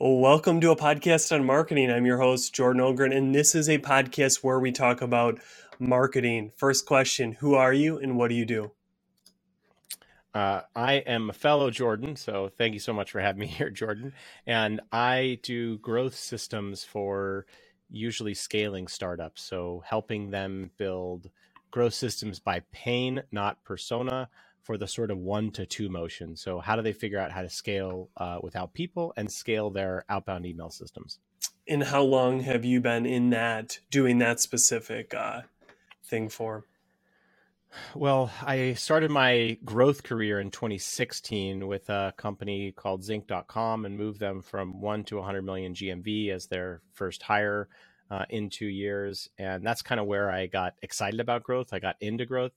Welcome to a podcast on marketing. I'm your host, Jordan Ogren, and this is a podcast where we talk about marketing. First question Who are you and what do you do? Uh, I am a fellow Jordan, so thank you so much for having me here, Jordan. And I do growth systems for usually scaling startups, so helping them build growth systems by pain, not persona for the sort of one to two motion. So, how do they figure out how to scale uh, without people and scale their outbound email systems? And how long have you been in that, doing that specific uh, thing for? Well, I started my growth career in 2016 with a company called Zinc.com and moved them from one to 100 million GMV as their first hire uh, in two years. And that's kind of where I got excited about growth. I got into growth.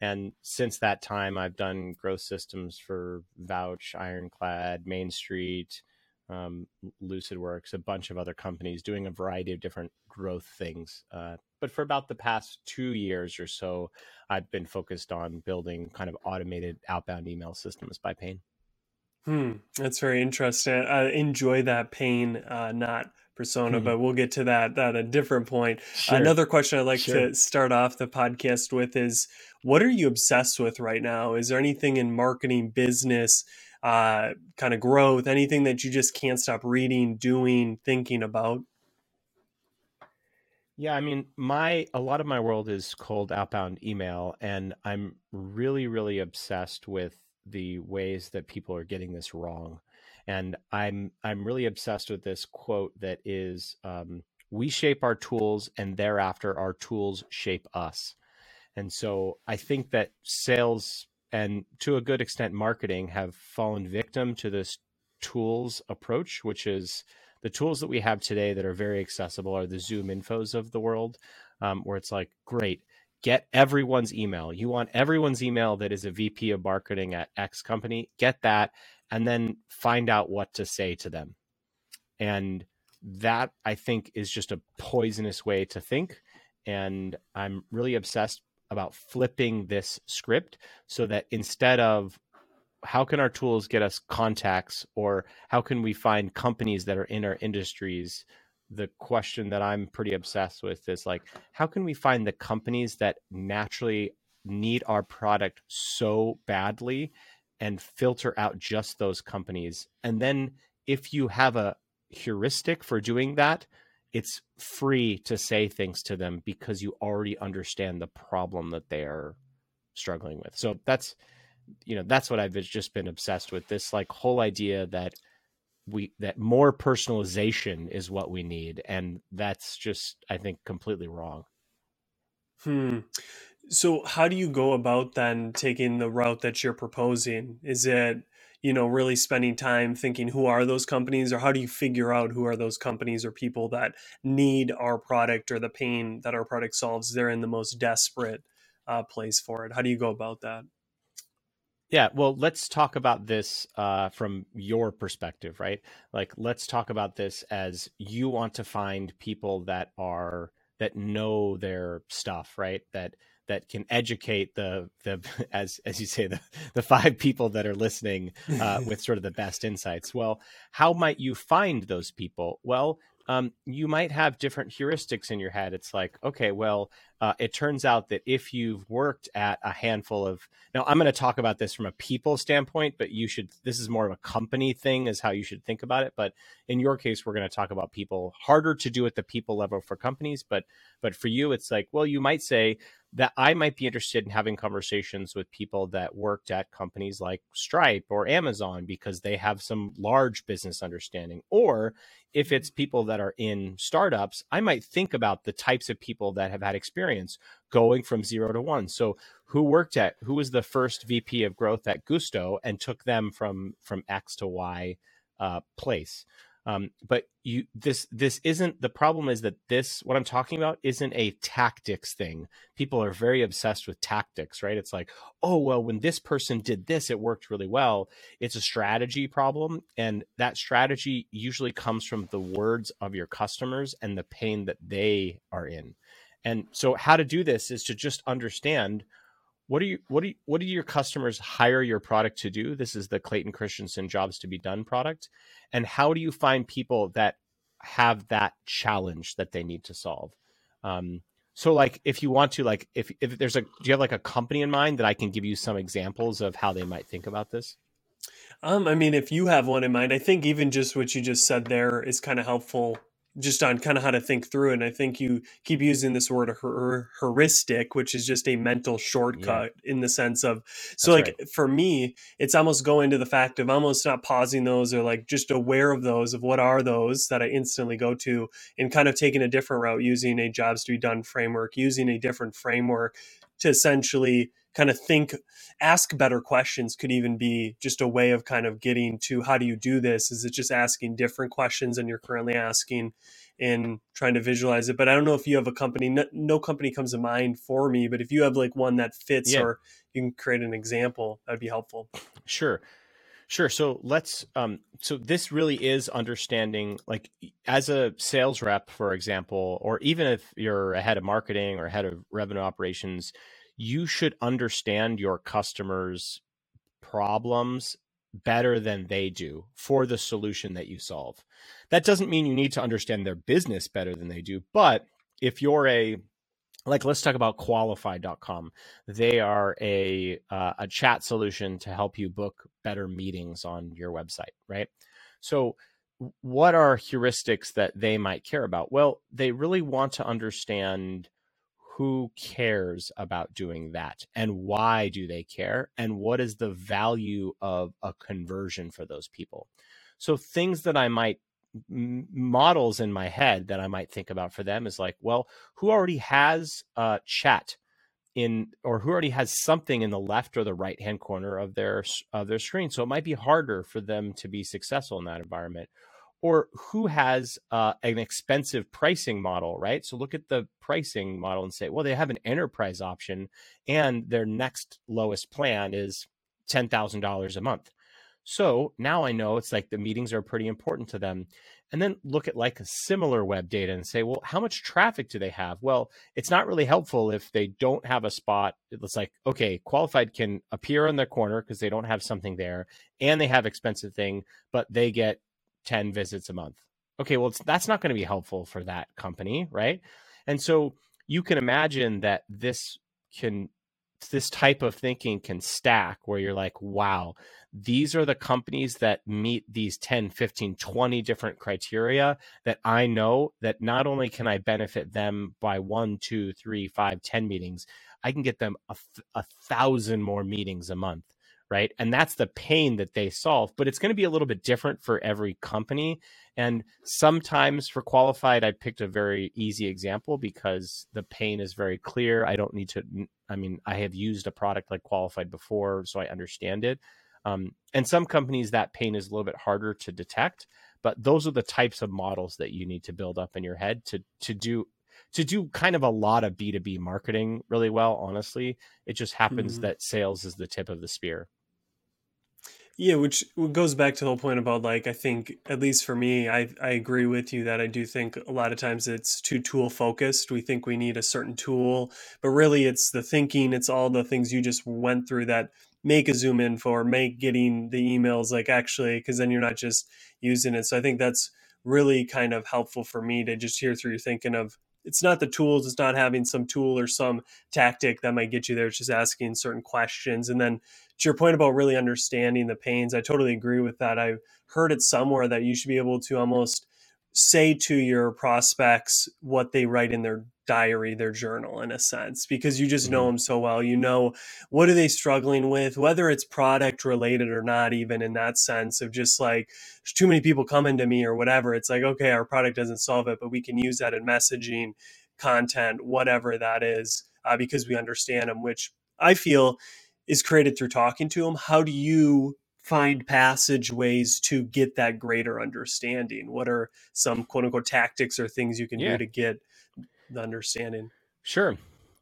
And since that time, I've done growth systems for Vouch, Ironclad, Main Street, um, LucidWorks, a bunch of other companies doing a variety of different growth things. Uh, but for about the past two years or so, I've been focused on building kind of automated outbound email systems by Pain. Hmm, that's very interesting. I enjoy that pain, uh, not persona, mm-hmm. but we'll get to that at a different point. Sure. Another question I'd like sure. to start off the podcast with is what are you obsessed with right now? Is there anything in marketing, business, uh, kind of growth, anything that you just can't stop reading, doing, thinking about? Yeah, I mean, my a lot of my world is cold outbound email, and I'm really, really obsessed with the ways that people are getting this wrong. And I'm I'm really obsessed with this quote that is, um, "We shape our tools, and thereafter our tools shape us." And so I think that sales and to a good extent marketing have fallen victim to this tools approach, which is the tools that we have today that are very accessible are the ZoomInfos of the world, um, where it's like, great, get everyone's email. You want everyone's email that is a VP of marketing at X company, get that, and then find out what to say to them. And that I think is just a poisonous way to think. And I'm really obsessed about flipping this script so that instead of how can our tools get us contacts or how can we find companies that are in our industries the question that i'm pretty obsessed with is like how can we find the companies that naturally need our product so badly and filter out just those companies and then if you have a heuristic for doing that it's free to say things to them because you already understand the problem that they are struggling with. So that's you know that's what I've just been obsessed with this like whole idea that we that more personalization is what we need and that's just I think completely wrong. Hmm. So how do you go about then taking the route that you're proposing? Is it you know really spending time thinking who are those companies or how do you figure out who are those companies or people that need our product or the pain that our product solves they're in the most desperate uh, place for it how do you go about that yeah, well, let's talk about this uh, from your perspective, right? Like, let's talk about this as you want to find people that are that know their stuff, right? That that can educate the the as as you say the the five people that are listening uh, with sort of the best insights. Well, how might you find those people? Well, um, you might have different heuristics in your head. It's like, okay, well, uh, it turns out that if you've worked at a handful of now, I'm going to talk about this from a people standpoint, but you should. This is more of a company thing, is how you should think about it. But in your case, we're going to talk about people. Harder to do at the people level for companies, but but for you, it's like, well, you might say, that I might be interested in having conversations with people that worked at companies like Stripe or Amazon because they have some large business understanding. Or if it's people that are in startups, I might think about the types of people that have had experience going from zero to one. So who worked at who was the first VP of growth at Gusto and took them from from X to Y uh, place. Um, but you this this isn't the problem is that this what I'm talking about isn't a tactics thing. People are very obsessed with tactics, right? It's like, oh well, when this person did this, it worked really well. It's a strategy problem, and that strategy usually comes from the words of your customers and the pain that they are in. And so, how to do this is to just understand what do you what do you, what do your customers hire your product to do? This is the Clayton Christensen Jobs to Be Done product, and how do you find people that have that challenge that they need to solve? Um, so, like, if you want to, like, if if there's a, do you have like a company in mind that I can give you some examples of how they might think about this? Um, I mean, if you have one in mind, I think even just what you just said there is kind of helpful just on kind of how to think through it. And I think you keep using mm-hmm. this word her- heuristic, which is just a mental shortcut yeah. in the sense of, so That's like right. for me, it's almost going to the fact of almost not pausing those or like just aware of those, of what are those that I instantly go to and kind of taking a different route using a jobs to be done framework, using a different framework to essentially kind of think ask better questions could even be just a way of kind of getting to how do you do this is it just asking different questions than you're currently asking and trying to visualize it but i don't know if you have a company no, no company comes to mind for me but if you have like one that fits yeah. or you can create an example that'd be helpful sure Sure. So let's. Um, so this really is understanding, like, as a sales rep, for example, or even if you're a head of marketing or head of revenue operations, you should understand your customers' problems better than they do for the solution that you solve. That doesn't mean you need to understand their business better than they do, but if you're a like let's talk about qualified.com they are a uh, a chat solution to help you book better meetings on your website right? So what are heuristics that they might care about? Well they really want to understand who cares about doing that and why do they care and what is the value of a conversion for those people? So things that i might models in my head that i might think about for them is like well who already has a chat in or who already has something in the left or the right hand corner of their of their screen? So it might be harder for them to be successful in that environment or who has uh, an expensive pricing model, right? So look at the pricing model and say, well, they have an enterprise option and their next lowest plan is $10,000 a month. So now I know it's like the meetings are pretty important to them. And then look at like a SimilarWeb data and say, well, how much traffic do they have? Well, it's not really helpful if they don't have a spot. It's like, okay, qualified can appear in their corner because they don't have something there and they have expensive thing, but they get 10 visits a month. Okay, well, that's not going to be helpful for that company, right? And so you can imagine that this can this type of thinking can stack where you're like, wow, these are the companies that meet these 10, 15, 20 different criteria that I know that not only can I benefit them by one, two, three, five, ten meetings, I can get them a, a thousand more meetings a month right? And that's the pain that they solve. But it's going to be a little bit different for every company. And sometimes for qualified, I picked a very easy example because the pain is very clear. I don't need to, I mean, I have used a product like qualified before, so I understand it. Um, and some companies, that pain is a little bit harder to detect. But those are the types of models that you need to build up in your head to to do to do kind of a lot of B2B marketing really well, honestly. It just happens mm-hmm. that sales is the tip of the spear. Yeah, which goes back to the whole point about like I think at least for me, I I agree with you that I do think a lot of times it's too tool focused. We think we need a certain tool, but really it's the thinking, it's all the things you just went through that make a ZoomInfo, make getting the emails like actually because then you're not just using it. So I think that's really kind of helpful for me to just hear through your thinking of it's not the tools it's not having some tool or some tactic that might get you there it's just asking certain questions and then to your point about really understanding the pains i totally agree with that. I've heard it somewhere that you should be able to almost say to your prospects what they write in their diary their journal in a sense because you just know mm-hmm. them so well. You know what are they struggling with whether it's product related or not even in that sense of just like there's too many people coming to me or whatever. It's like okay our product doesn't solve it but we can use that in messaging content whatever that is uh, because we understand them which i feel is created through talking to them how do you find passageways to get that greater understanding? What are some quote unquote tactics or things you can yeah. do to get the understanding? Sure.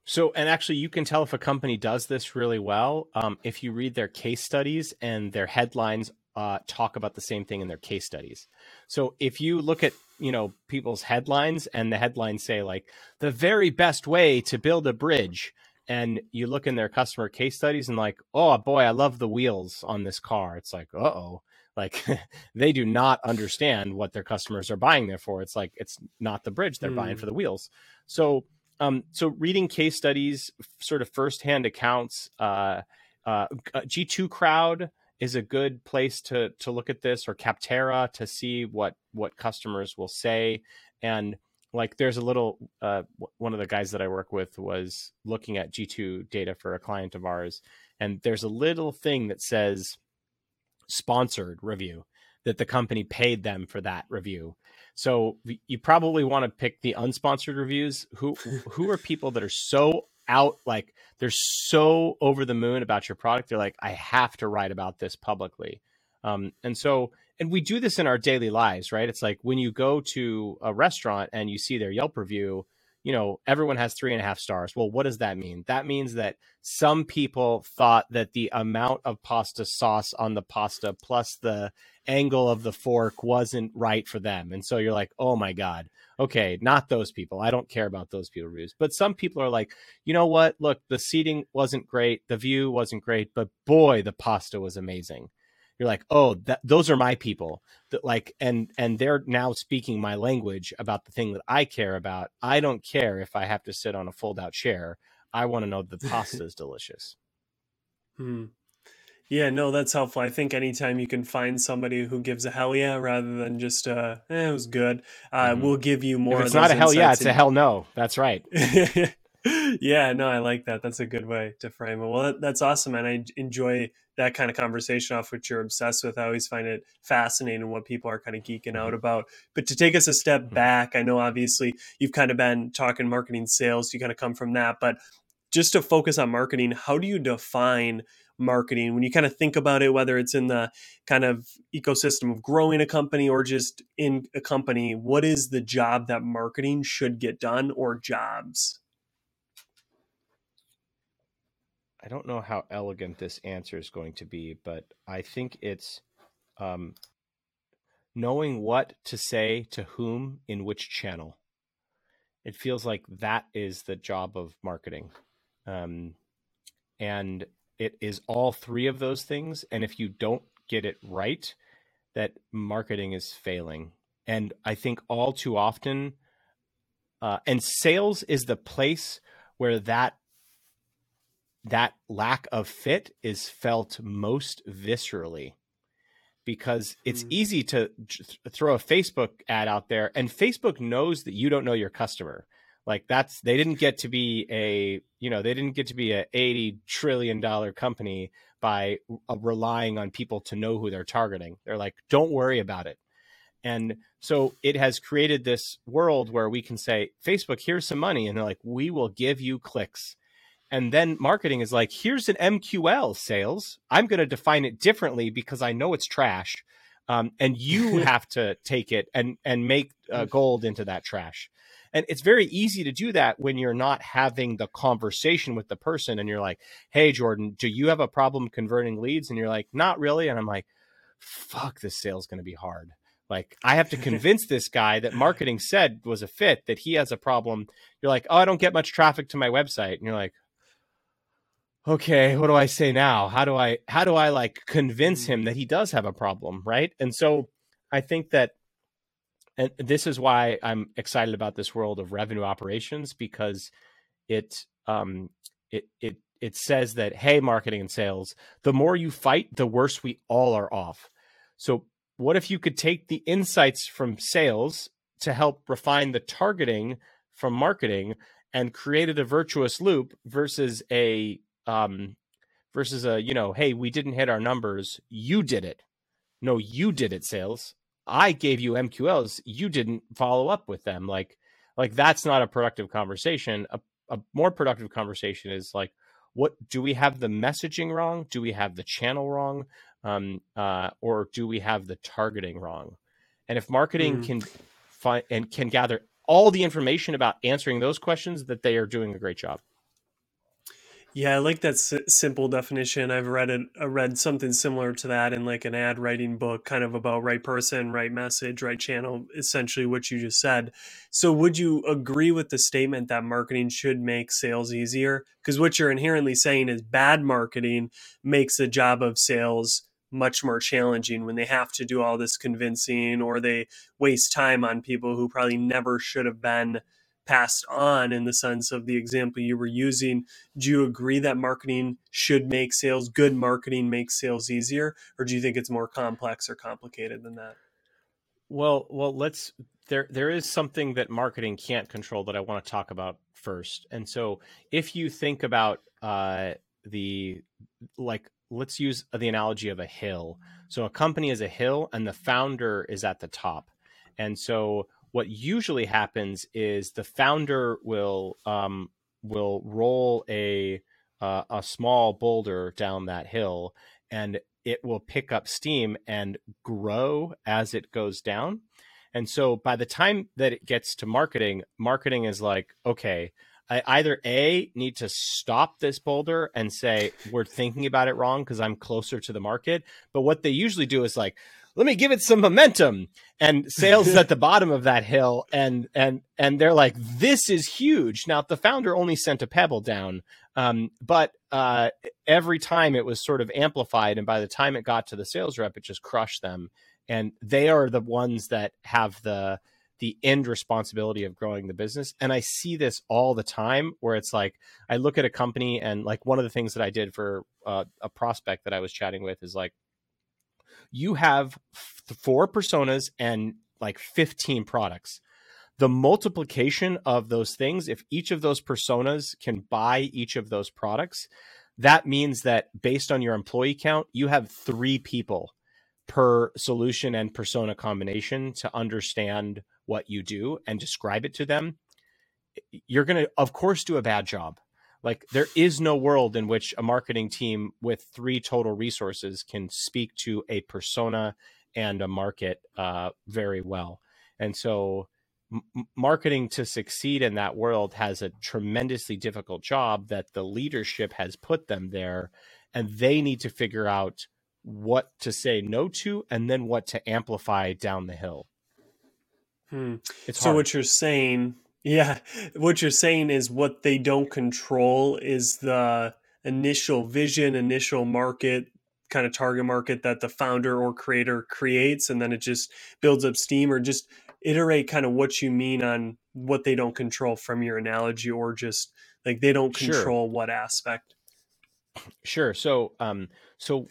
So, and actually, you can tell if a company does this really well um, if you read their case studies and their headlines uh, talk about the same thing in their case studies. So, if you look at you know people's headlines and the headlines say like the very best way to build a bridge and you look in their customer case studies and like, oh boy, I love the wheels on this car. It's like, uh oh, like they do not understand what their customers are buying there for. It's like it's not the bridge they're mm. buying for the wheels. So, um, so reading case studies, sort of firsthand accounts, uh, uh, G2 Crowd is a good place to to look at this, or Capterra to see what what customers will say and like there's a little uh, one of the guys that i work with was looking at g2 data for a client of ours and there's a little thing that says sponsored review that the company paid them for that review. So you probably want to pick the unsponsored reviews. Who who are people that are so out like they're so over the moon about your product they're like i have to write about this publicly. Um, and so and we do this in our daily lives, right? It's like when you go to a restaurant and you see their Yelp review, you know, everyone has three and a half stars. Well, what does that mean? That means that some people thought that the amount of pasta sauce on the pasta plus the angle of the fork wasn't right for them. And so you're like, oh my God, okay, not those people. I don't care about those people reviews. But some people are like, you know what? Look, the seating wasn't great, the view wasn't great, but boy, the pasta was amazing you're like oh that, those are my people. That like and and they're now speaking my language about the thing that i care about. I don't care if i have to sit on a fold out chair. I want to know the pasta is delicious. Hmm. yeah no that's helpful. I think anytime you can find somebody who gives a hell yeah rather than just uh eh, it was good uh mm-hmm. we'll give you more if it's not a hell yeah it's a hell no. That's right yeah no i like that that's a good way to frame it well that's awesome and i enjoy that kind of conversation off which you're obsessed with. I always find it fascinating what people are kind of geeking out mm-hmm. about. But to take us a step mm-hmm. back, I know obviously you've kind of been talking marketing sales, you kind of come from that, but just to focus on marketing, how do you define marketing when you kind of think about it, whether it's in the kind of ecosystem of growing a company or just in a company? What is the job that marketing should get done or jobs? I don't know how elegant this answer is going to be, but I think it's um, knowing what to say to whom in which channel. It feels like that is the job of marketing. Um, and it is all three of those things. And if you don't get it right, that marketing is failing. And I think all too often, uh, and sales is the place where that that lack of fit is felt most viscerally because it's mm. easy to throw a Facebook ad out there and Facebook knows that you don't know your customer. Like that's they didn't get to be a, you know, they didn't get to be a 80 trillion dollar company by uh, relying on people to know who they're targeting. They're like, "Don't worry about it." And so it has created this world where we can say, "Facebook, here's some money." And they're like, "We will give you clicks." And then marketing is like, here's an MQL sales. I'm going to define it differently because I know it's trash. Um, and you have to take it and and make uh, gold into that trash. And it's very easy to do that when you're not having the conversation with the person and you're like, "Hey Jordan, do you have a problem converting leads?" And you're like, "Not really." And I'm like, "Fuck, this sale's going to be hard." Like I have to convince this guy that marketing said was a fit that he has a problem. You're like, "Oh, I don't get much traffic to my website." And you're like, okay, what do I say now? How do I how do I like convince him mm. that he does have a problem, right? And so I think that and this is why I'm excited about this world of revenue operations because it um it it it says that hey marketing and sales the more you fight the worse we all are off so what if you could take the insights from sales to help refine the targeting from marketing and created a virtuous loop versus a um, versus a you know, hey, we didn't hit our numbers, you did it. No, you did it, sales. I gave you MQLs, you didn't follow up with them. Like, like that's not a productive conversation. A, a more productive conversation is like, what do we have the messaging wrong? Do we have the channel wrong? Um, uh, or do we have the targeting wrong? And if marketing mm. can find and can gather all the information about answering those questions, that they are doing a great job. Yeah, I like that s- simple definition. I've read it, I read something similar to that in like an ad writing book, kind of about right person, right message, right channel, essentially what you just said. So, would you agree with the statement that marketing should make sales easier? Because what you're inherently saying is bad marketing makes the job of sales much more challenging when they have to do all this convincing or they waste time on people who probably never should have been passed on in the sense of the example you were using. Do you agree that marketing should make sales, good marketing makes sales easier, or do you think it's more complex or complicated than that? Well, well, let's there there is something that marketing can't control that I want to talk about first. And so if you think about uh the like let's use the analogy of a hill. So a company is a hill and the founder is at the top. And so what usually happens is the founder will um, will roll a uh, a small boulder down that hill, and it will pick up steam and grow as it goes down. And so by the time that it gets to marketing, marketing is like, okay, I either A, need to stop this boulder and say, we're thinking about it wrong because I'm closer to the market. But what they usually do is like, let me give it some momentum. And sales at the bottom of that hill and and and they're like this is huge. Now the founder only sent a pebble down um, but uh, every time it was sort of amplified and by the time it got to the sales rep it just crushed them. And they are the ones that have the the end responsibility of growing the business. And i see this all the time where it's like i look at a company and like one of the things that i did for uh, a prospect that i was chatting with is like you have four personas and like 15 products. The multiplication of those things, if each of those personas can buy each of those products, that means that based on your employee count, you have three people per solution and persona combination to understand what you do and describe it to them. You're going to, of course, do a bad job like there is no world in which a marketing team with three total resources can speak to a persona and a market uh, very well. And so, m- marketing to succeed in that world has a tremendously difficult job that the leadership has put them there, and they need to figure out what to say no to and then what to amplify down the hill. Hmm. so, hard. what you're saying yeah, what you're saying is what they don't control is the initial vision, initial market, kind of target market that the founder or creator creates, and then it just builds up steam, or just iterate kind of what you mean on what they don't control from your analogy, or just like they don't control sure. what aspect. Sure. So, um, so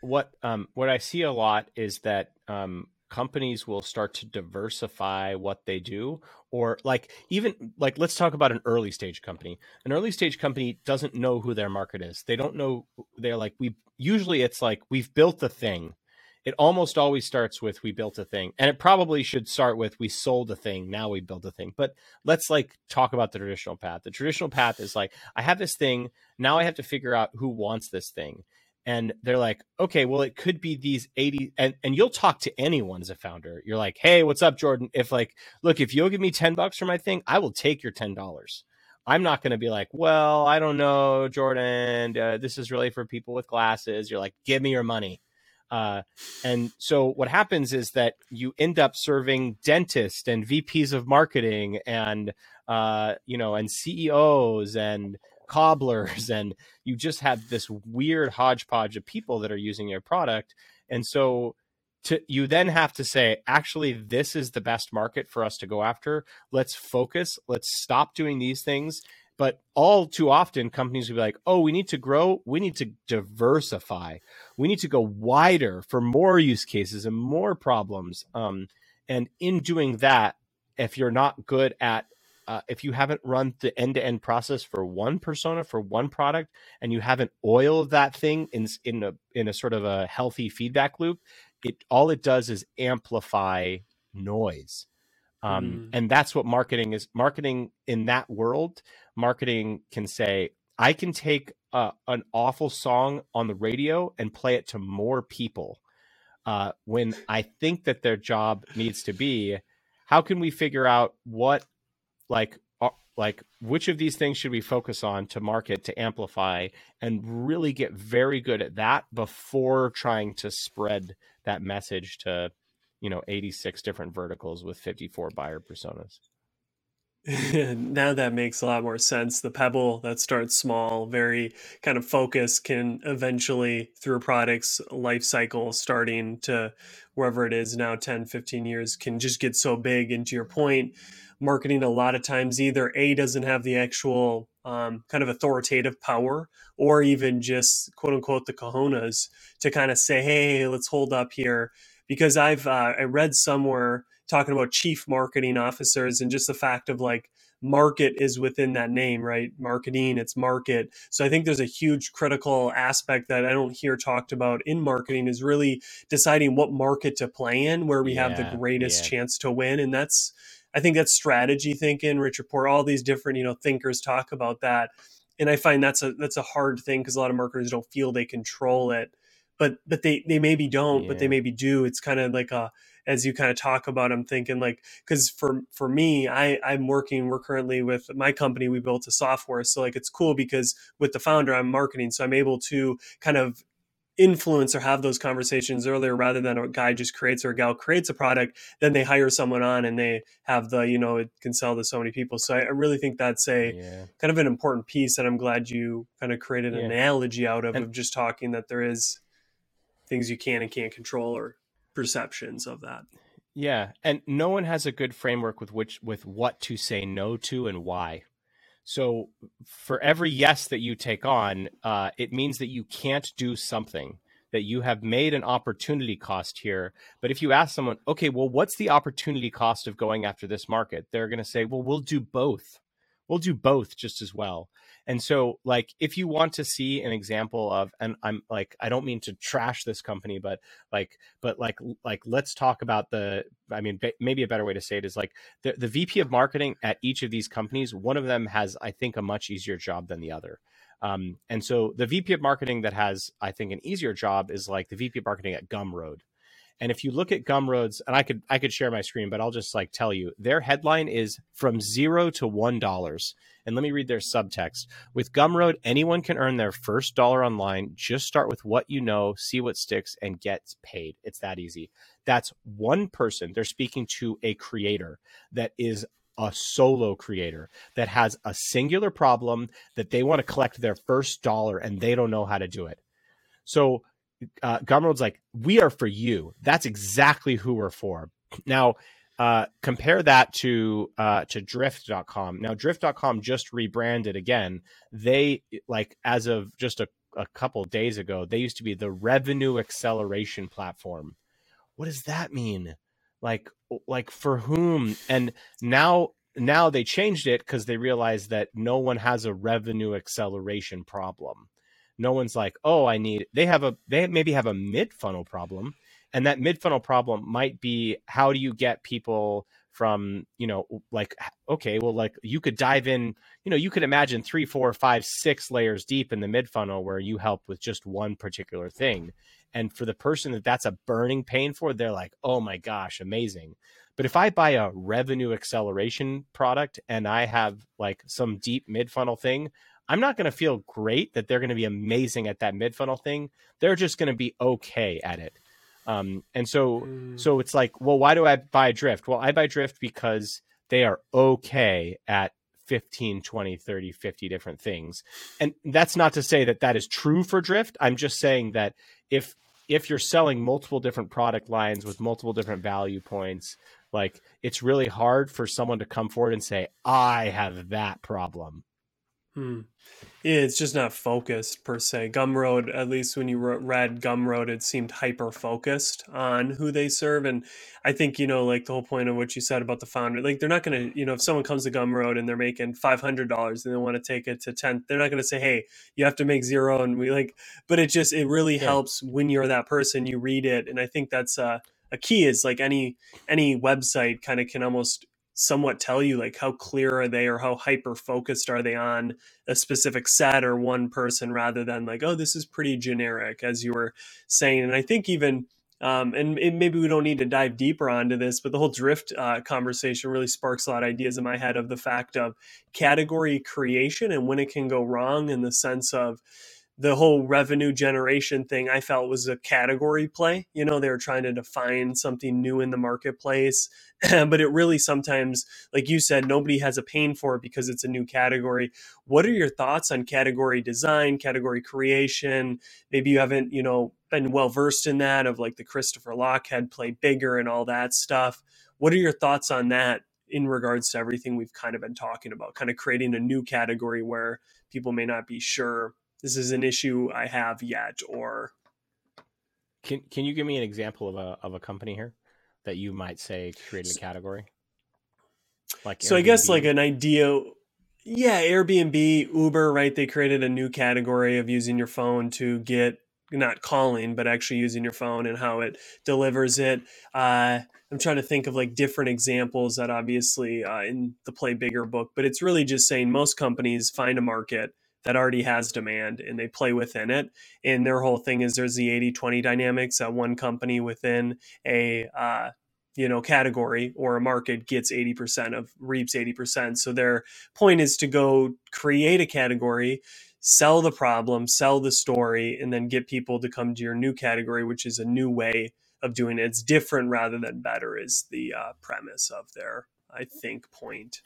what um, what I see a lot is that um, companies will start to diversify what they do or like even like let's talk about an early stage company. An early stage company doesn't know who their market is. They don't know they're like we usually it's like we've built a thing. It almost always starts with we built a thing. And it probably should start with we sold a thing. Now we built a thing. But let's like talk about the traditional path. The traditional path is like i have this thing. Now i have to figure out who wants this thing and they're like, okay, well, it could be these 80 and, and you'll talk to anyone as a founder. You're like, hey, what's up, Jordan? If like, look, if you'll give me 10 bucks for my thing, I will take your $10. I'm not going to be like, well, I don't know, Jordan, uh, this is really for people with glasses. You're like, give me your money. Uh, and so what happens is that you end up serving dentists and VPs of marketing and, uh, you know, and CEOs and, cobblers and you just have this weird hodgepodge of people that are using your product. And so to you then have to say actually this is the best market for us to go after. Let's focus. Let's stop doing these things. But all too often companies will be like oh we need to grow. We need to diversify. We need to go wider for more use cases and more problems. Um, and in doing that if you're not good at uh, if you haven't run the end to end process for one persona for one product, and you haven't oiled that thing in in a in a sort of a healthy feedback loop, it all it does is amplify noise. Um, mm. And that's what marketing is. Marketing in that world, marketing can say, I can take uh, an awful song on the radio and play it to more people. Uh, when I think that their job needs to be, how can we figure out what like uh, like which of these things should we focus on to market to amplify and really get very good at that before trying to spread that message to you know 86 different verticals with 54 buyer personas now that makes a lot more sense. The pebble that starts small, very kind of focused, can eventually, through a product's life cycle, starting to wherever it is now 10, 15 years, can just get so big. And to your point, marketing a lot of times either A doesn't have the actual um, kind of authoritative power or even just quote unquote the cojones to kind of say, hey, let's hold up here. Because I've uh, I read somewhere talking about chief marketing officers and just the fact of like market is within that name, right? Marketing, it's market. So I think there's a huge critical aspect that I don't hear talked about in marketing is really deciding what market to play in where we yeah, have the greatest yeah. chance to win. And that's, I think that's strategy thinking. Richard Port, all these different, you know, thinkers talk about that. And I find that's a that's a hard thing because a lot of marketers don't feel they control it. But but they they maybe don't, yeah. but they maybe do. It's kind of like a as you kind of talk about i'm thinking like because for for me i i'm working we're currently with my company we built a software so like it's cool because with the founder i'm marketing so i'm able to kind of influence or have those conversations earlier rather than a guy just creates or a gal creates a product then they hire someone on and they have the you know it can sell to so many people so i, really think that's a yeah. kind of an important piece and i'm glad you kind of created an yeah. analogy out of and, of just talking that there is things you can and can't control or perceptions of that. Yeah, and no one has a good framework with which with what to say no to and why. So for every yes that you take on, uh, it means that you can't do something that you have made an opportunity cost here. But if you ask someone, okay, well, what's the opportunity cost of going after this market? They're going to say, well, we'll do both. We'll do both just as well. And so, like, if you want to see an example of, and I'm like, I don't mean to trash this company, but like, but like, like, let's talk about the. I mean, maybe a better way to say it is like the the VP of marketing at each of these companies. One of them has, I think, a much easier job than the other. Um, and so the VP of marketing that has, I think, an easier job is like the VP of marketing at Gumroad. And if you look at Gumroad's, and I could I could share my screen, but I'll just like tell you, their headline is from zero to one dollars. And let me read their subtext. With Gumroad, anyone can earn their first dollar online. Just start with what you know, see what sticks, and get paid. It's that easy. That's one person. They're speaking to a creator that is a solo creator that has a singular problem that they want to collect their first dollar and they don't know how to do it. So uh, Gumroad's like, we are for you. That's exactly who we're for. Now, uh, compare that to uh, to drift.com. Now, drift.com just rebranded again. They like as of just a, a couple days ago, they used to be the revenue acceleration platform. What does that mean? Like like for whom? And now now they changed it because they realized that no one has a revenue acceleration problem no one's like, oh, I need. They have a they maybe have a mid funnel problem, and that mid funnel problem might be how do you get people from you know like okay well like you could dive in you know you could imagine three four five six layers deep in the mid funnel where you help with just one particular thing and for the person that that's a burning pain for they're like oh my gosh amazing but if i buy a revenue acceleration product and i have like some deep mid funnel thing I'm not going to feel great that they're going to be amazing at that mid funnel thing. They're just going to be okay at it. Um, and so, mm. so it's like, well, why do I buy Drift? Well, I buy Drift because they are okay at 15, 20, 30, 50 different things. And that's not to say that that is true for Drift. I'm just saying that if, if you're selling multiple different product lines with multiple different value points, like it's really hard for someone to come forward and say, I have that problem. Hmm. Yeah, it's just not focused per se. Gumroad, at least when you read Gumroad, it seemed hyper focused on who they serve. And I think, you know, like the whole point of what you said about the founder, like they're not going to, you know, if someone comes to Gumroad and they're making $500 and they want to take it to 10, they're not going to say, hey, you have to make zero. And we like, but it just, it really yeah. helps when you're that person, you read it. And I think that's uh, a key is like any, any website kind of can almost somewhat tell you like how clear are they or how hyper focused are they on a specific set or one person rather than like oh this is pretty generic as you were saying. And i think even um, and it, maybe we don't need to dive deeper onto this, but the whole drift uh, conversation really sparks a lot of ideas in my head of the fact of category creation and when it can go wrong in the sense of the whole revenue generation thing I felt was a category play. You know, they were trying to define something new in the marketplace, but it really sometimes, like you said, nobody has a pain for it because it's a new category. What are your thoughts on category design, category creation? Maybe you haven't, you know, been well versed in that of like the Christopher Lochhead play bigger and all that stuff. What are your thoughts on that in regards to everything we've kind of been talking about, kind of creating a new category where people may not be sure this is an issue I have yet or can can you give me an example of a of a company here that you might say created a category? Like So Airbnb? I guess like an idea yeah, Airbnb, Uber, right? They created a new category of using your phone to get not calling, but actually using your phone and how it delivers it. Uh, I'm trying to think of like different examples that obviously uh, in the Play Bigger book, but it's really just saying most companies find a market that already has demand and they play within it. And their whole thing is there's the 80 20 dynamics that one company within a uh, you know category or a market gets 80% of reaps 80%. So their point is to go create a category, sell the problem, sell the story, and then get people to come to your new category, which is a new way of doing it. It's different rather than better is the uh, premise of their, I think, point.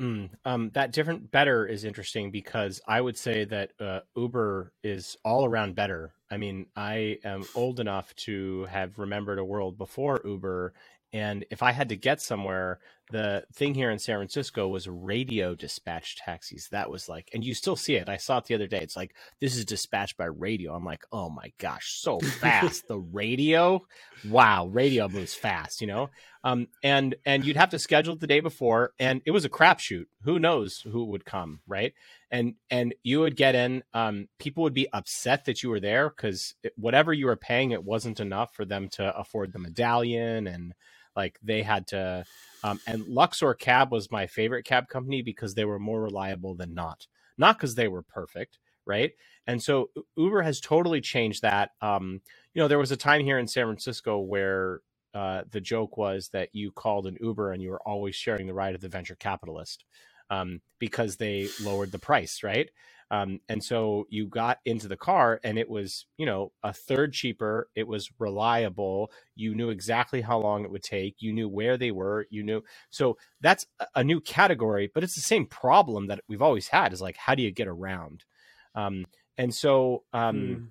Mm, um, that different better is interesting because I would say that uh, Uber is all around better. I mean, I am old enough to have remembered a world before Uber and if I had to get somewhere, the thing here in San Francisco was radio dispatch taxis. That was like, and you still see it. I saw it the other day. It's like, this is dispatched by radio. I'm like, oh my gosh, so fast. the radio, wow, radio moves fast, you know? Um, and, and you'd have to schedule it the day before and it was a crapshoot. Who knows who would come, right? And, and you would get in, um, people would be upset that you were there because whatever you were paying, it wasn't enough for them to afford the medallion and, like they had to, um, and Luxor Cab was my favorite cab company because they were more reliable than not, not because they were perfect, right? And so Uber has totally changed that. Um, you know, there was a time here in San Francisco where uh, the joke was that you called an Uber and you were always sharing the ride of the venture capitalist um, because they lowered the price, right? Um, and so you got into the car and it was, you know, a third cheaper. It was reliable. You knew exactly how long it would take. You knew where they were. You knew. So that's a new category, but it's the same problem that we've always had is like, how do you get around? Um, and so, um,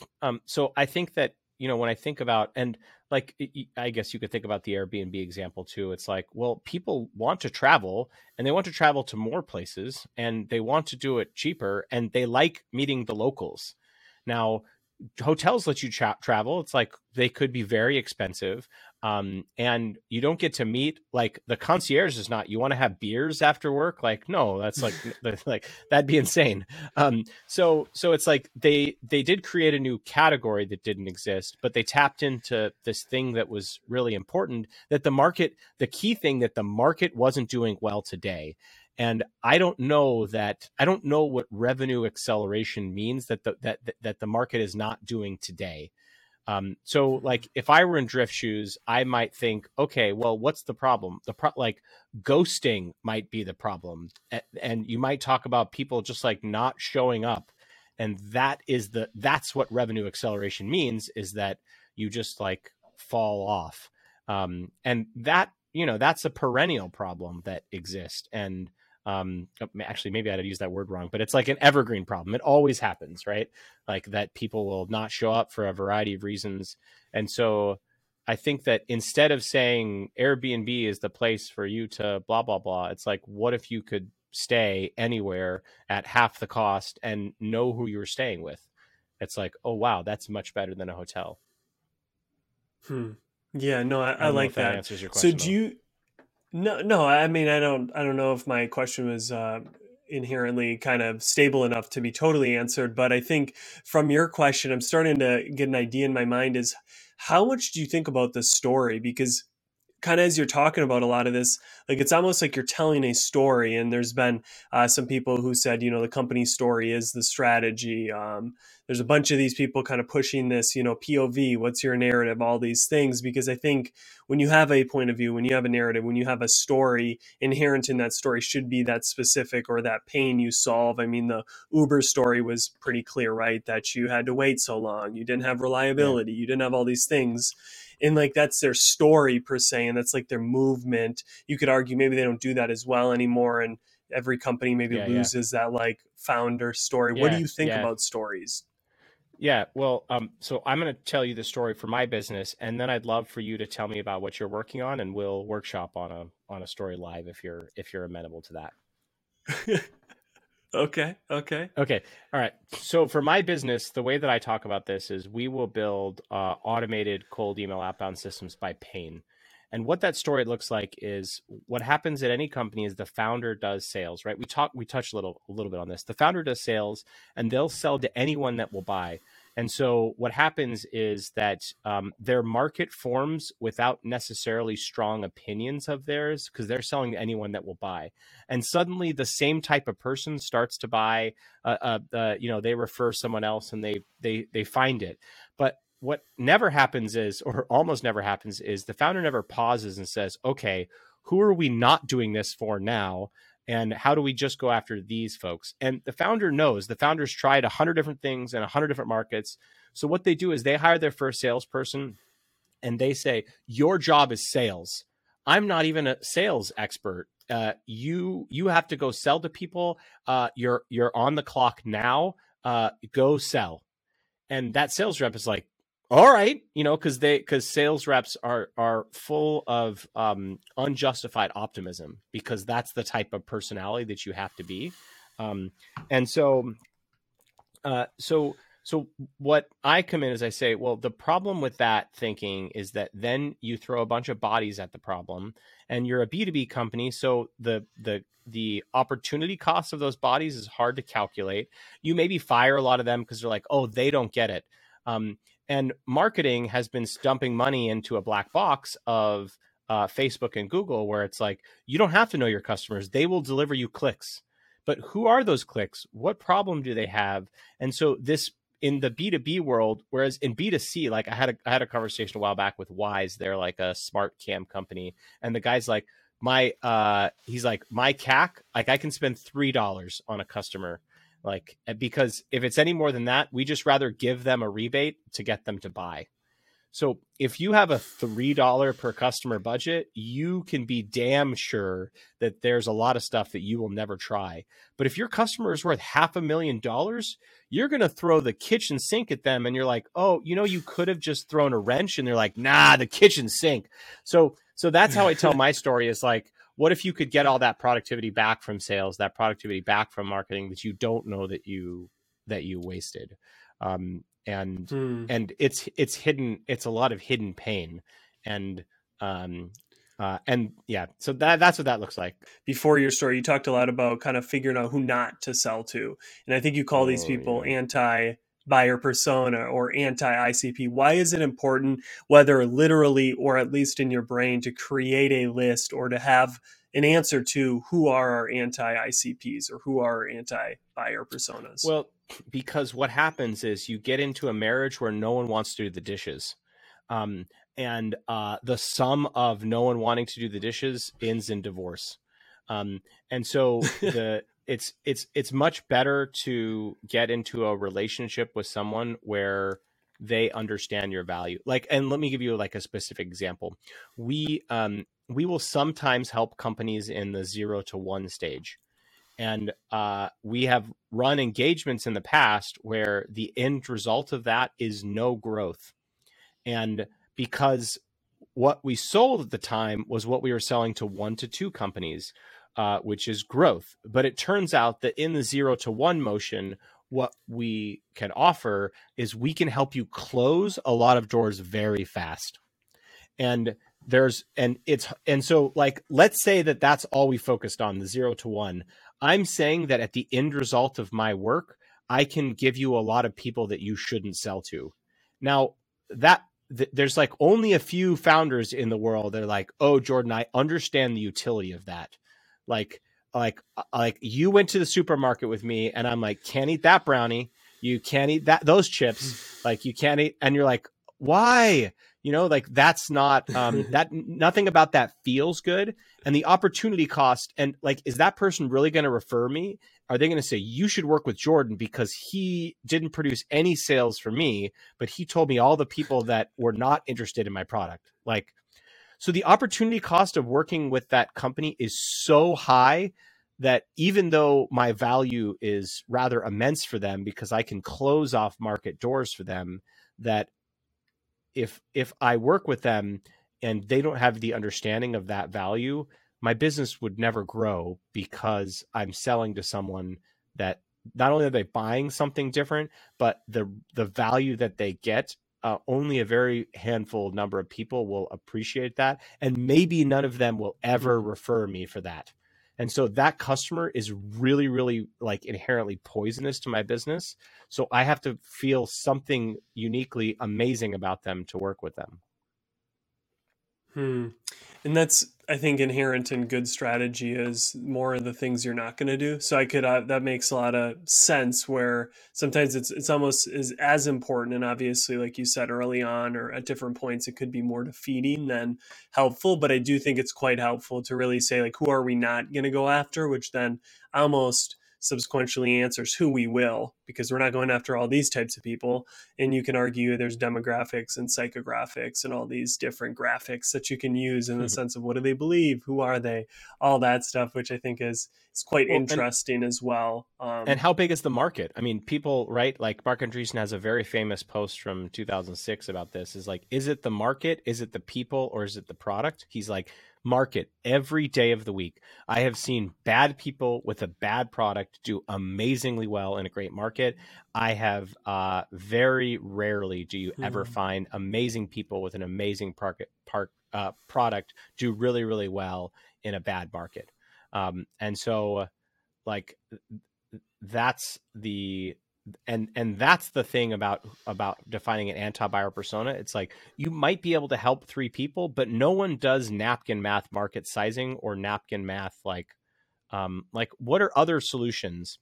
hmm. um, so I think that, you know, when I think about, and like I guess you could think about the Airbnb example too. It's like, well, people want to travel and they want to travel to more places and they want to do it cheaper and they like meeting the locals. Now, hotels let you tra- travel. It's like they could be very expensive, um, and you don't get to meet like the concierge is not. You want to have beers after work? Like no, that's like like that'd be insane. Um, so so it's like they they did create a new category that didn't exist, but they tapped into this thing that was really important. That the market, the key thing that the market wasn't doing well today, and I don't know that I don't know what revenue acceleration means that the that that the market is not doing today. Um, so like if I were in drift shoes, I might think, okay, well, what's the problem? The pro- like ghosting might be the problem, and you might talk about people just like not showing up, and that is the that's what revenue acceleration means is that you just like fall off, um, and that you know that's a perennial problem that exists, and um oh, actually maybe i'd use that word wrong but it's like an evergreen problem. It always happens right? Like that people will not show up for a variety of reasons. And so i think that instead of saying airbnb is the place for you to blah blah blah it's like what if you could stay anywhere at half the cost and know who you're staying with? It's like oh wow that's much better than a hotel. Hmm. Yeah no i, I, I like that. that. answers your question so do though. you no, no. I mean, I don't. I don't know if my question was uh, inherently kind of stable enough to be totally answered. But I think from your question, I'm starting to get an idea in my mind: is how much do you think about the story? Because kind of as you're talking about a lot of this, like it's almost like you're telling a story. And there's been uh, some people who said, you know, the company story is the strategy. Um, there's a bunch of these people kind of pushing this, you know, POV, what's your narrative, all these things. Because I think when you have a point of view, when you have a narrative, when you have a story, inherent in that story should be that specific or that pain you solve. I mean, the Uber story was pretty clear, right? That you had to wait so long, you didn't have reliability, you didn't have all these things and like that's their story per se and that's like their movement. You could argue maybe they don't do that as well anymore and every company maybe yeah, loses yeah. that like founder story. Yeah, what do you think about stories? Yeah well um, so i'm going to tell you the story for my business and then i'd love for you to tell me about what you're working on and we'll workshop on a on a story live if you're if you're amenable to that Okay. Okay. Okay. All right. So for my business, the way that I talk about this is we will build uh, automated cold email outbound systems by pain. And what that story looks like is what happens at any company is the founder does sales, right? We talk we touch a little a little bit on this. The founder does sales and they'll sell to anyone that will buy. And so what happens is that um, their market forms without necessarily strong opinions of theirs because they're selling to anyone that will buy. And suddenly the same type of person starts to buy. Uh, uh, uh, you know, they refer someone else and they they they find it. But what never happens is, or almost never happens, is the founder never pauses and says, "Okay, who are we not doing this for now?" And how do we just go after these folks? And the founder knows the founders tried a hundred different things in a hundred different markets. So what they do is they hire their first salesperson and they say your job is sales. I'm not even a sales expert. Uh, you you have to go sell to people. Uh, you're you're on the clock now. Uh, go sell. And that sales rep is like all right you know because they because sales reps are are full of um unjustified optimism because that's the type of personality that you have to be. Um and so uh so so what i come in is i say well the problem with that thinking is that then you throw a bunch of bodies at the problem and you're a b2b company so the the the opportunity cost of those bodies is hard to calculate. You maybe fire a lot of them because they're like oh they don't get it. Um, and marketing has been dumping money into a black box of uh, Facebook and Google, where it's like, you don't have to know your customers, they will deliver you clicks. But who are those clicks? What problem do they have? And so this in the B2B world, whereas in B2C, like I had a I had a conversation a while back with Wyze, they're like a smart cam company, and the guy's like, my uh he's like, my CAC, like I can spend three dollars on a customer like eh, because if it's any more than that we just rather give them a rebate to get them to buy. So if you have a $3 per customer budget you can be damn sure that there's a lot of stuff that you will never try. But if your customer is worth half a million dollars you're going to throw the kitchen sink at them and you're like oh you know you could have just thrown a wrench and they're like nah the kitchen sink. So so that's how i tell my story is like what if you could get all that productivity back from sales that productivity back from marketing that you don't know that you that you wasted um, and hmm. and it's it's hidden it's a lot of hidden pain and um uh, and yeah so that that's what that looks like before your story you talked a lot about kind of figuring out who not to sell to and i think you call oh, these people yeah. anti buyer persona or anti ICP? Why is it important, whether literally or at least in your brain, to create a list or to have an answer to who are our anti ICPs or who are our anti buyer personas? Well, because what happens is you get into a marriage where no one wants to do the dishes. Um, and uh, the sum of no one wanting to do the dishes ends in divorce. Um, and so the it's it's it's much better to get into a relationship with someone where they understand your value. Like and let me give you like a specific example. We um we will sometimes help companies in the zero to one stage. And uh, we have run engagements in the past where the end result of that is no growth. And because what we sold at the time was what we were selling to one to two companies uh, which is growth. But it turns out that in the zero to one motion, what we can offer is we can help you close a lot of doors very fast. And there's, and it's, and so like, let's say that that's all we focused on the zero to one. I'm saying that at the end result of my work, I can give you a lot of people that you shouldn't sell to. Now, that th- there's like only a few founders in the world that are like, "Oh, Jordan, I understand the utility of that." Like like uh, like you went to the supermarket with me and I'm like, "Can't eat that brownie. You can't eat that those chips. Like you can't eat." And you're like, "Why?" You know, like that's not um that nothing about that feels good and the opportunity cost and like is that person really going to refer me are they going to say you should work with Jordan because he didn't produce any sales for me, but he told me all the people that were not interested in my product? Like, so the opportunity cost of working with that company is so high that even though my value is rather immense for them because I can close off market doors for them, that if if I work with them and they don't have the understanding of that value, my business would never grow because I'm selling to someone that not only are they buying something different, but the the value that they get, uh, only a very handful number of people will appreciate that, and maybe none of them will ever mm-hmm. refer me for that. And so that customer is really, really like inherently poisonous to my business. So I have to feel something uniquely amazing about them to work with them. Hmm. And that's I think inherent in good strategy is more of the things you're not going to do. So I could uh, that makes a lot of sense. Where sometimes it's it's almost is as important, and obviously, like you said early on, or at different points, it could be more defeating than helpful. But I do think it's quite helpful to really say like, who are we not going to go after? Which then almost subsequently answers who we will because we're not going after all these types of people. And you can argue there's demographics and psychographics and all these different graphics that you can use in the mm-hmm. sense of what do they believe who are they all that stuff which i think is is quite well, interesting and, as well um, and how big is the market? I mean people right like marc andreessen has a very famous post from 2006 about this is like is it the market? Is it the people? Or is it the product? He's like market every day of the week. I have seen bad people with a bad product do amazingly well in a great market. I have uh, very rarely do you ever hmm. find amazing people with an amazing park, park, uh, product do really, really well in a bad market. Um, and so, like, that's the and and that's the thing about about defining an anti-buyer persona. It's like you might be able to help three people but no one does napkin math market sizing or napkin math like um like what are other solutions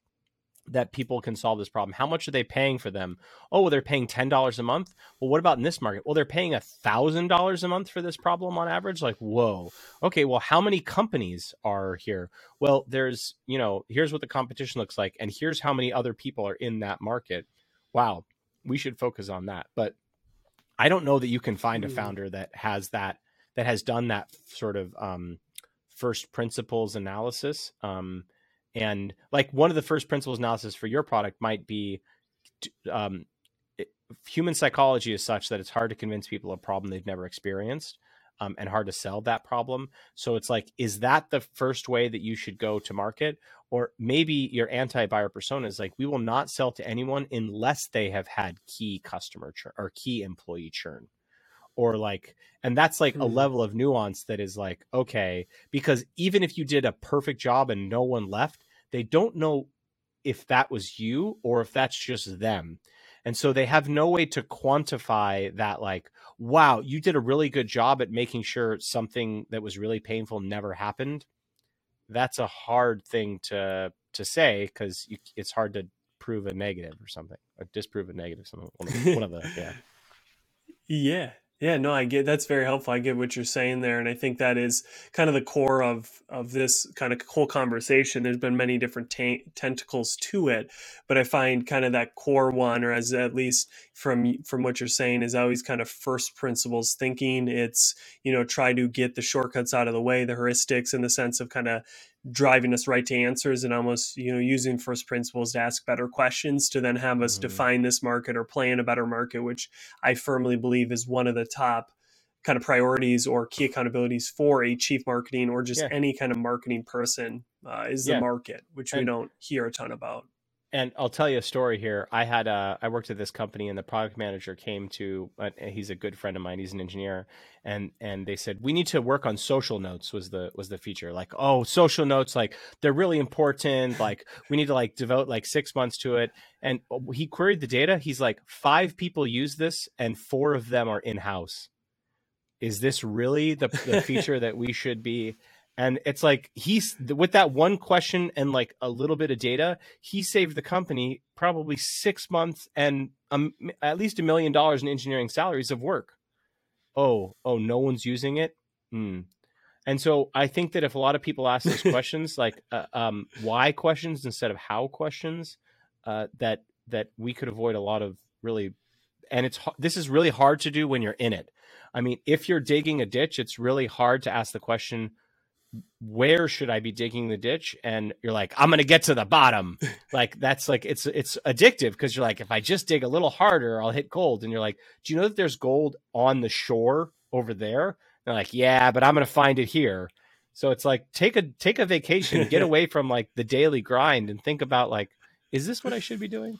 that people can solve this problem. How much are they paying for them? Oh, well, they're paying ten dollars a month. Well, what about in this market? Well, they're paying a thousand dollars a month for this problem on average. Like, whoa. Okay, well, how many companies are here? Well, there's you know, here's what the competition looks like, and here's how many other people are in that market. Wow, we should focus on that. But I don't know that you can find a hmm. founder that has that that has done that sort of um, first principles analysis. Um, and like one of the first principles analysis for your product might be um, it, human psychology is such that it's hard to convince people a problem they've never experienced um, and hard to sell that problem. So it's like, is that the first way that you should go to market? Or maybe your anti buyer persona is like, we will not sell to anyone unless they have had key customer churn or key employee churn. Or like, and that's like mm-hmm. a hmm. level of nuance that is like, okay, because even if you did a perfect job and no one left, they don't know if that was you or if that's just them. And so they have no way to quantify that, like, wow, you did a really good job at making sure something that was really painful never happened. That's a hard thing to to say because it's hard to prove a negative or something, or disprove a negative. Something one of one of the yeah. Yeah, yeah, no, I get that's very helpful. I get what you're saying there, and I think that is kind of the core of of this kind of whole conversation. There's been many different ta- tentacles to it, but I find kind of that core one, or as at least from from what you're saying, is always kind of first principles thinking. It's you know try to get the shortcuts out of the way, the heuristics, in the sense of kind of driving us right to answers and almost you know using first principles to ask better questions to then have us mm-hmm. define this market or play in a better market which i firmly believe is one of the top kind of priorities or key accountabilities for a chief marketing or just yeah. any kind of marketing person uh, is yeah. the market which and, we don't hear a ton about and I'll tell you a story here. I had a, I worked at this company, and the product manager came to. Uh, he's a good friend of mine. He's an engineer, and and they said we need to work on social notes. Was the was the feature like oh social notes like they're really important. Like we need to like devote like six months to it. And he queried the data. He's like five people use this, and four of them are in house. Is this really the the feature that we should be? And it's like he's with that one question and like a little bit of data, he saved the company probably six months and um, at least a million dollars in engineering salaries of work. Oh, oh, no one's using it. Hmm. And so I think that if a lot of people ask those questions, like uh, um, why questions instead of how questions, uh, that that we could avoid a lot of really, and it's this is really hard to do when you're in it. I mean, if you're digging a ditch, it's really hard to ask the question, where should I be digging the ditch? And you're like, I'm gonna get to the bottom. like that's like it's it's addictive because you're like, if I just dig a little harder, I'll hit gold. And you're like, do you know that there's gold on the shore over there? And they're like, yeah, but I'm gonna find it here. So it's like take a take a vacation, get away from like the daily grind, and think about like, is this what I should be doing?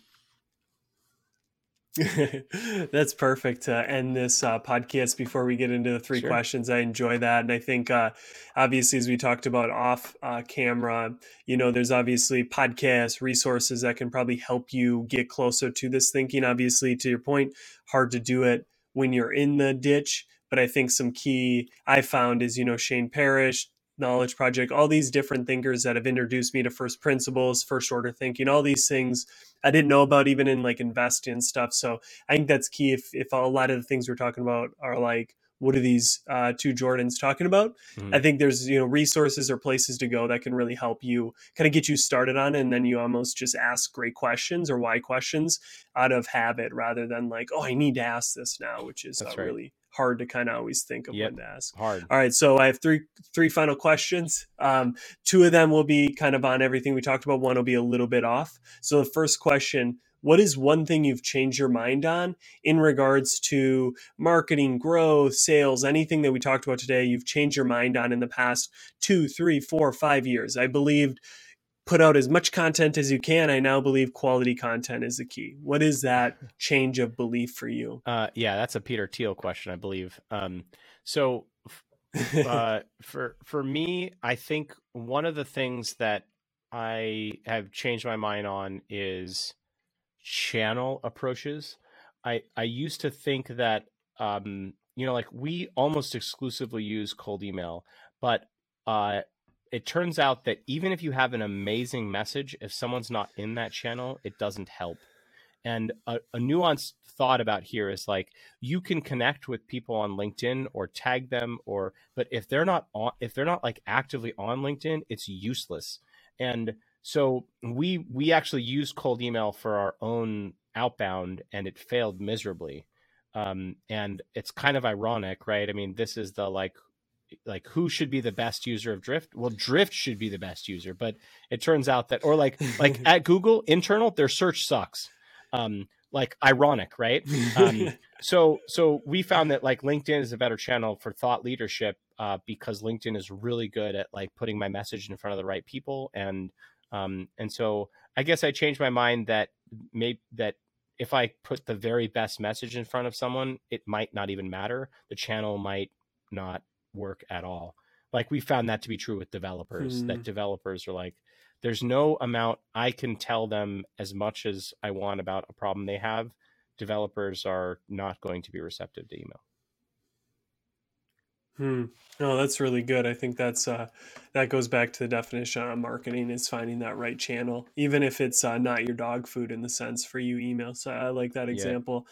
That's perfect to end this uh, podcast before we get into the three sure. questions. I enjoy that. And I think, uh, obviously, as we talked about off uh, camera, you know, there's obviously podcasts, resources that can probably help you get closer to this thinking. Obviously, to your point, hard to do it when you're in the ditch. But I think some key I found is, you know, Shane Parrish, Knowledge Project, all these different thinkers that have introduced me to first principles, first order thinking, all these things I didn't know about even in like investing and stuff. So I think that's key. If if a lot of the things we're talking about are like, what are these uh, two Jordans talking about? Mm-hmm. I think there's you know resources or places to go that can really help you kind of get you started on it, and then you almost just ask great questions or why questions out of habit rather than like, oh, I need to ask this now, which is uh, right. really hard to kind of always think of yep. when to ask. Hard. All right, so I have three three final questions. Um, two of them will be kind of on everything we talked about. One will be a little bit off. So the first question: What is one thing you've changed your mind on in regards to marketing, growth, sales, anything that we talked about today? You've changed your mind on in the past two, three, four, five years. I believed put out as much content as you can. I now believe quality content is the key. What is that change of belief for you? Uh, yeah, that's a Peter Thiel question, I believe. Um, so uh, for for me, I think one of the things that I have changed my mind on is channel approaches. I I used to think that um, you know like we almost exclusively use cold email, but uh, it turns out that even if you have an amazing message, if someone's not in that channel, it doesn't help. And a, a nuanced thought about here is like you can connect with people on LinkedIn or tag them or but if they're not on if they're not like actively on LinkedIn, it's useless. And so we we actually used cold email for our own outbound and it failed miserably. Um, and it's kind of ironic, right? I mean, this is the like like who should be the best user of drift? Well drift should be the best user but it turns out that or like like at google internal their search sucks. Um like ironic right? Um so so we found that like linkedin is a better channel for thought leadership uh, because linkedin is really good at like putting my message in front of the right people. And um and so i guess i changed my mind that maybe that if i put the very best message in front of someone it might not even matter. The channel might not work at all. Like we found that to be true with developers, mm. that developers are like, there's no amount I can tell them as much as I want about a problem they have. Developers are not going to be receptive to email. Hmm. No, that's really good. I think that's uh, that goes back to the definition of marketing is finding that right channel, even if it's uh, not your dog food in the sense for you email. So I like that example.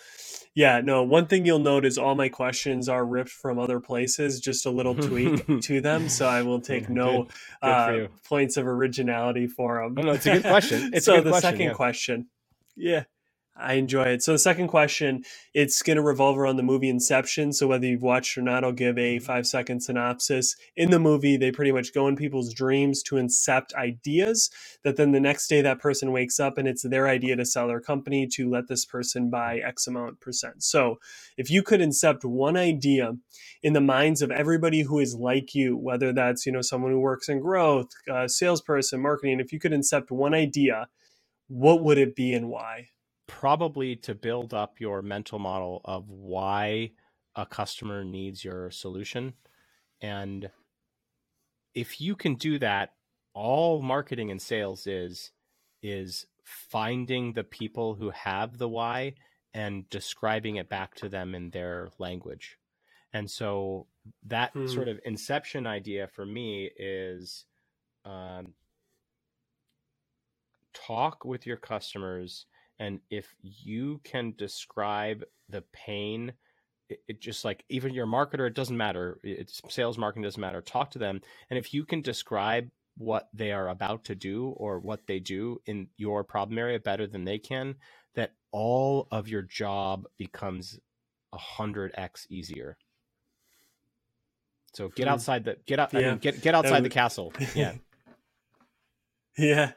Yeah. yeah. No. One thing you'll note is all my questions are ripped from other places, just a little tweak to them. So I will take no good. Good uh, points of originality for them. Oh, no, it's a good question. It's so good the question, second yeah. question. Yeah. I enjoy it. So the second question, it's going to revolve around the movie Inception. So whether you've watched or not, I'll give a mm-hmm. five second synopsis. In the movie, they pretty much go in people's dreams to incept ideas that then the next day that person wakes up and it's their idea to sell their company to let this person buy X amount percent. So if you could incept one idea in the minds of everybody who is like you, whether that's, you know, someone who works in growth, a salesperson, marketing, if you could incept one idea what would it be and why? Probably to build up your mental model of why a customer needs your solution. And if you can do that, all marketing and sales is is finding the people who have the why and describing it back to them in their language. And so that hmm. sort of inception idea for me is um, talk with your customers. And if you can describe the pain, it, it, just like even your marketer, it doesn't matter. It's sales marketing doesn't matter. Talk to them. And if you can describe what they are about to do or what they do in your problem area better than they can, that all of your job becomes a hundred X easier. So get hmm. outside the get out. Yeah. I mean, get get outside would... the castle. Yeah. Yeah,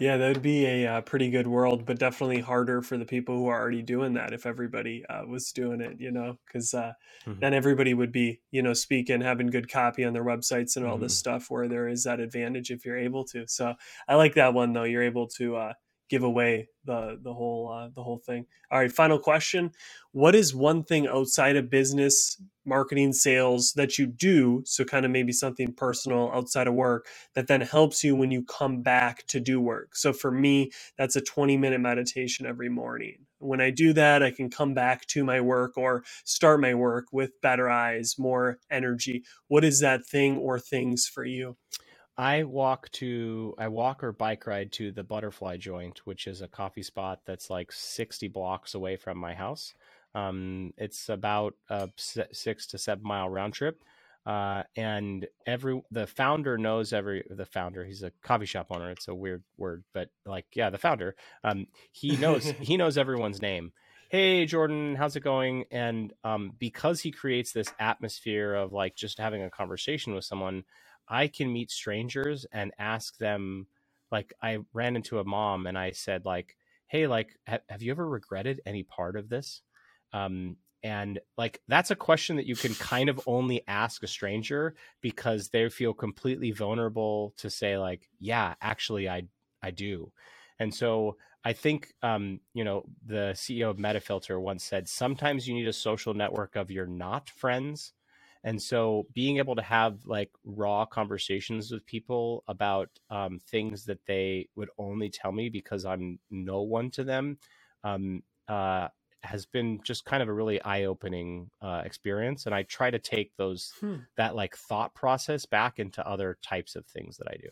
yeah, that would be a uh, pretty good world, but definitely harder for the people who are already doing that. If everybody uh, was doing it, you know, because uh, mm-hmm. then everybody would be, you know, speaking, having good copy on their websites and all mm-hmm. this stuff. Where there is that advantage if you're able to. So I like that one though. You're able to uh, give away the the whole uh, the whole thing. All right, final question: What is one thing outside of business, marketing, sales that you do? So kind of maybe something personal outside of work that then helps you when you come back to do work. So for me, that's a 20 minute meditation every morning. When I do that, I can come back to my work or start my work with better eyes, more energy. What is that thing or things for you? I walk to I walk or bike ride to the Butterfly Joint, which is a coffee spot that's like 60 blocks away from my house. Um, it's about a six to seven mile round trip. Uh, and every the founder knows every the founder he's a coffee shop owner it's a weird word but like yeah the founder um, he knows he knows everyone's name hey jordan how's it going and um, because he creates this atmosphere of like just having a conversation with someone I can meet strangers and ask them like I ran into a mom and I said like, "Hey, like ha- have you ever regretted any part of this?" Um, and like that's a question that you can kind of only ask a stranger because they feel completely vulnerable to say like, "Yeah, actually I I do." And so I think um, you know the CEO of Metafilter once said sometimes you need a social network of your not friends and so being able to have like raw conversations with people about um, things that they would only tell me because i'm no one to them um, uh, has been just kind of a really eye-opening uh, experience and i try to take those hmm. that like thought process back into other types of things that i do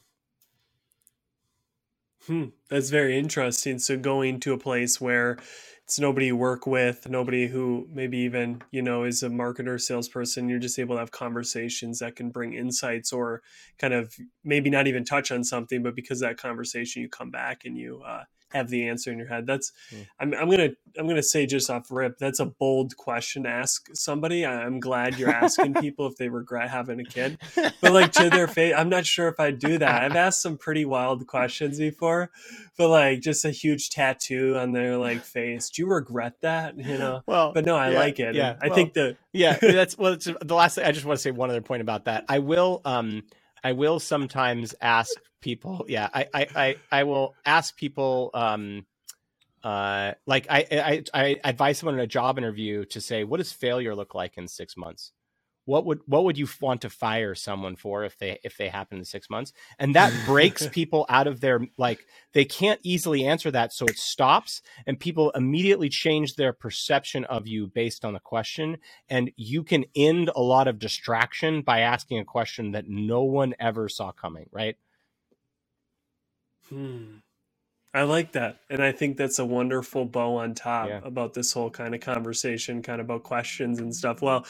Hmm, that's very interesting. So going to a place where it's nobody you work with, nobody who maybe even, you know, is a marketer, salesperson, you're just able to have conversations that can bring insights or kind of maybe not even touch on something, but because that conversation you come back and you uh, have the answer in your head. That's mm. I'm, I'm gonna I'm gonna say just off rip. That's a bold question to ask somebody. I'm glad you're asking people if they regret having a kid, but like to their face, I'm not sure if I'd do that. I've asked some pretty wild questions before, but like just a huge tattoo on their like face. Do you regret that? You know. Well, but no, I yeah, like it. Yeah, I well, think the yeah that's well. the last. Thing, I just want to say one other point about that. I will um I will sometimes ask people. Yeah, I I I, I will ask people. Um, uh, like I, I I advise someone in a job interview to say, what does failure look like in six months? What would what would you want to fire someone for if they if they happen in six months? And that breaks people out of their like they can't easily answer that so it stops and people immediately change their perception of you based on the question and you can end a lot of distraction by asking a question that no one ever saw coming right? Hmm I like that. And I think that's a wonderful bow on top yeah. about this whole kind of conversation, kind of about questions and stuff. Well,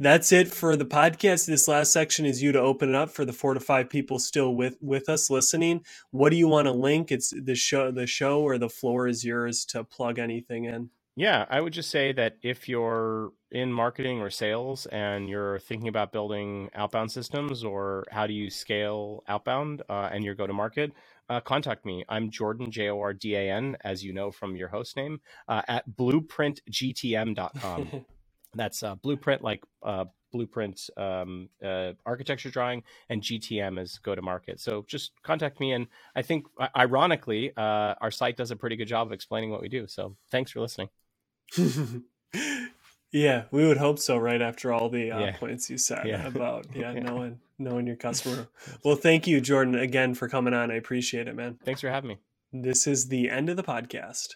that's it for the podcast. This last section is you to open it up for the four to five people still with with us listening. What do you want to link? It's the show the show or the floor is yours to plug anything in. Yeah, I would just say that if you're in marketing or sales and you're thinking about building outbound systems or how do you scale outbound uh, and your go to market, uh, contact me. I'm Jordan, J O R D A N, as you know from your host name, uh, at blueprintgtm.com. That's uh, blueprint, like uh, blueprint um, uh, architecture drawing and GTM is go to market. So just contact me. And I think, ironically, uh, our site does a pretty good job of explaining what we do. So thanks for listening. yeah, we would hope so. Right after all the uh, yeah. points you said yeah. about yeah, yeah knowing knowing your customer. Well, thank you, Jordan, again for coming on. I appreciate it, man. Thanks for having me. This is the end of the podcast.